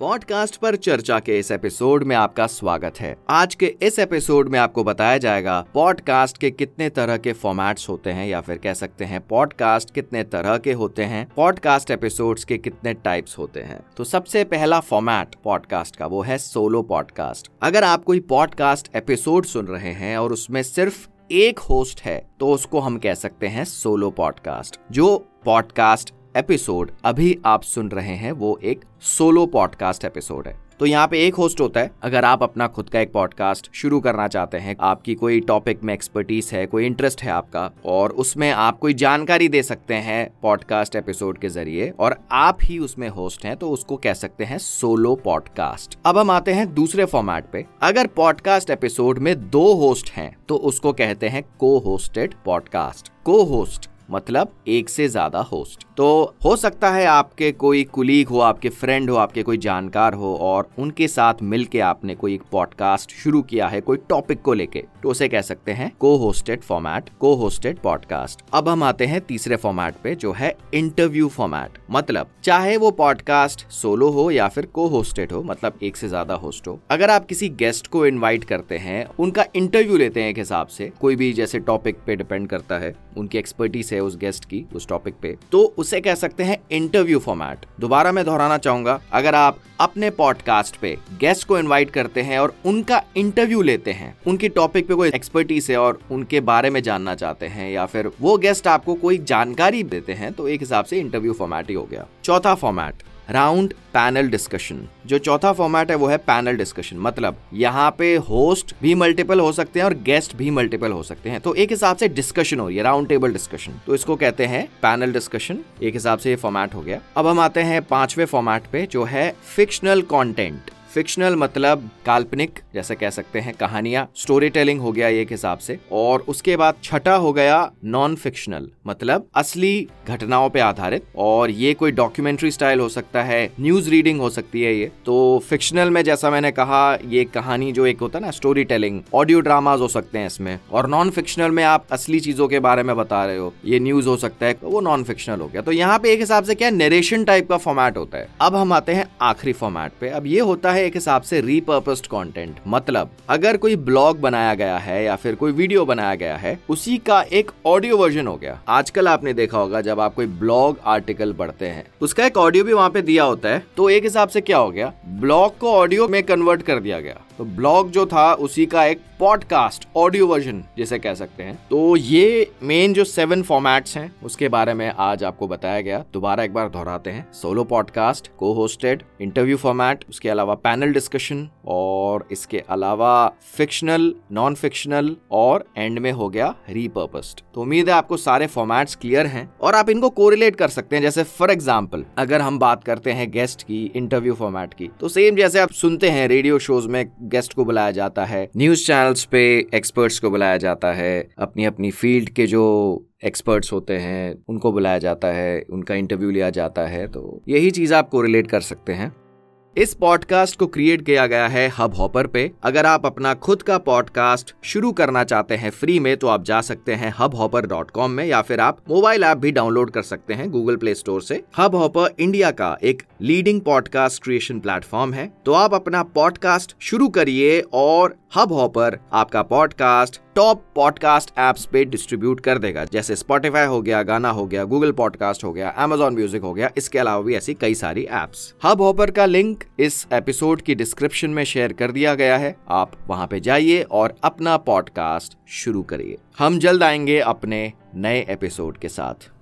Podcast पर चर्चा के इस एपिसोड में आपका स्वागत है। आज के इस एपिसोड में आपको बताया जाएगा पॉडकास्ट के कितने तरह के फॉर्मेट्स होते हैं या फिर कह सकते हैं पॉडकास्ट कितने तरह के होते हैं, पॉडकास्ट एपिसोड्स के कितने टाइप्स होते हैं। तो सबसे पहला फॉर्मेट पॉडकास्ट का वो है सोलो पॉडकास्ट। अगर आप कोई पॉडकास्ट एपिसोड सुन रहे हैं और उसमें सिर्फ़ एक होस्ट है तो उसको हम कह सकते हैं सोलो पॉडकास्ट, जो पॉडकास्ट एपिसोड अभी आप सुन रहे हैं, वो एक सोलो पॉडकास्ट एपिसोड है। तो यहाँ पे एक होस्ट होता है। अगर आप अपना खुद का एक पॉडकास्ट शुरू करना चाहते हैं, आपकी कोई टॉपिक में एक्सपर्टीज है, कोई इंटरेस्ट है आपका, और उसमें आप कोई जानकारी दे सकते हैं पॉडकास्ट एपिसोड के ज़रिए, और आप ही उसमें होस्ट हैं तो उसको कह सकते हैं सोलो पॉडकास्ट अब हम आते हैं दूसरे फॉर्मेट पे। अगर पॉडकास्ट एपिसोड में दो होस्ट हैं तो उसको कहते हैं को होस्टेड पॉडकास्ट को होस्ट मतलब एक से ज़्यादा होस्ट तो हो सकता है आपके कोई कुलीग हो, आपके फ्रेंड हो, आपके कोई जानकार हो और उनके साथ मिलके आपने कोई एक पॉडकास्ट शुरू किया है, कोई टॉपिक को लेके। तो उसे कह सकते हैं co hosted format co hosted podcast अब हम आते हैं तीसरे फॉर्मेट पे, जो है इंटरव्यू फॉर्मेट मतलब चाहे वो पॉडकास्ट सोलो हो या फिर को होस्टेड हो मतलब एक से ज़्यादा होस्ट हो। अगर आप किसी गेस्ट को इन्वाइट करते हैं, उनका इंटरव्यू लेते हैं एक हिसाब से, कोई भी जैसे टॉपिक पे डिपेंड करता है, उनकी एक्सपर्टीज है है उस गेस्ट की, उस टॉपिक पे तो उसे कह सकते हैं इंटरव्यू फॉर्मेट दोबारा मैं दोहराना चाहूँगा, अगर आप अपने पॉडकास्ट पे गेस्ट को इनवाइट करते हैं और उनका इंटरव्यू लेते हैं, उनकी टॉपिक पे कोई एक्सपर्टीज है और उनके बारे में जानना चाहते हैं, या फिर वो गेस्ट आपको कोई जानकारी देते हैं तो एक हिसाब से इंटरव्यू फॉर्मेट ही हो गया. चौथा फॉर्मेट राउंड पैनल डिस्कशन। जो चौथा फॉर्मेट है, वो है पैनल डिस्कशन। मतलब यहाँ पे होस्ट भी मल्टीपल हो सकते हैं और गेस्ट भी मल्टीपल हो सकते हैं। तो एक हिसाब से डिस्कशन हो रही है राउंड टेबल डिस्कशन तो इसको कहते हैं पैनल डिस्कशन एक हिसाब से ये फॉर्मेट हो गया। अब हम आते हैं पांचवे फॉर्मेट पे, जो है फिक्शनल कॉन्टेंट फिक्शनल मतलब काल्पनिक, जैसे कह सकते हैं कहानियाँ स्टोरी टेलिंग हो गया एक हिसाब से, और उसके बाद छठा हो गया नॉन फिक्शनल मतलब असली घटनाओं पे आधारित, और ये कोई डॉक्यूमेंट्री स्टाइल हो सकता है न्यूज़ रीडिंग हो सकती है ये। तो फिक्शनल में जैसा मैंने कहा, ये कहानी जो एक होता है ना स्टोरी टेलिंग ऑडियो ड्रामाज हो सकते हैं इसमें, और नॉन फिक्शनल में आप असली चीज़ों के बारे में बता रहे हो, ये न्यूज़ हो सकता है, वो नॉन फिक्शनल हो गया। तो यहाँ पे एक हिसाब से क्या नरेशन टाइप का फॉर्मेट होता है। अब हम आते हैं आखिरी फॉर्मेट पे। अब ये होता है है एक हिसाब से रिपर्पस्ड कंटेंट मतलब अगर कोई ब्लॉग बनाया गया है या फिर कोई वीडियो बनाया गया है, उसी का एक ऑडियो वर्जन हो गया। आजकल आपने देखा होगा, जब आप कोई ब्लॉग आर्टिकल पढ़ते हैं, उसका एक ऑडियो भी वहाँ पे दिया होता है तो एक हिसाब से क्या हो गया? ब्लॉग को ऑडियो में कन्वर्ट कर दिया गया। तो ब्लॉग जो था, उसी का एक पॉडकास्ट ऑडियो वर्जन जिसे कह सकते हैं। तो ये मेन जो सेवन फॉर्मेट्स हैं, उसके बारे में आज आपको बताया गया। दोबारा एक बार दोहराते हैं। Solo podcast co hosted interview format उसके अलावा पैनल डिस्कशन और इसके अलावा फिक्शनल नॉन फिक्शनल और एंड में हो गया रीपर्पस्ड तो उम्मीद है आपको सारे फॉर्मेट्स क्लियर हैं, और आप इनको कोरिलेट कर सकते हैं। जैसे फॉर एग्ज़ाम्पल अगर हम बात करते हैं गेस्ट की इंटरव्यू फॉर्मेट की तो सेम जैसे आप सुनते हैं रेडियो शोज़ में गेस्ट को बुलाया जाता है न्यूज़ चैनल्स पे एक्सपर्ट्स को बुलाया जाता है अपनी अपनी फ़ील्ड के जो एक्सपर्ट्स होते हैं, उनको बुलाया जाता है, उनका इंटरव्यू लिया जाता है तो यही चीज़ आप कोरिलेट कर सकते हैं। इस पॉडकास्ट को क्रिएट किया गया है हब हॉपर पे। अगर आप अपना खुद का पॉडकास्ट शुरू करना चाहते हैं फ्री में तो आप जा सकते हैं हब हॉपर डॉट कॉम में, या फिर आप मोबाइल ऐप भी डाउनलोड कर सकते हैं गूगल प्ले स्टोर से। हब हॉपर इंडिया का एक लीडिंग पॉडकास्ट क्रिएशन प्लेटफॉर्म है। तो आप अपना पॉडकास्ट शुरू करिए और हब हॉपर आपका पॉडकास्ट टॉप पॉडकास्ट एप्स पे डिस्ट्रीब्यूट कर देगा। जैसे स्पॉटिफाई हो गया, गाना हो गया गूगल पॉडकास्ट हो गया एमेजॉन म्यूज़िक हो गया, इसके अलावा भी ऐसी कई सारी एप्स हब हॉपर का लिंक इस एपिसोड की डिस्क्रिप्शन में शेयर कर दिया गया है। आप वहाँ पे जाइए और अपना पॉडकास्ट शुरू करिए। हम जल्द आएँगे अपने नए एपिसोड के साथ।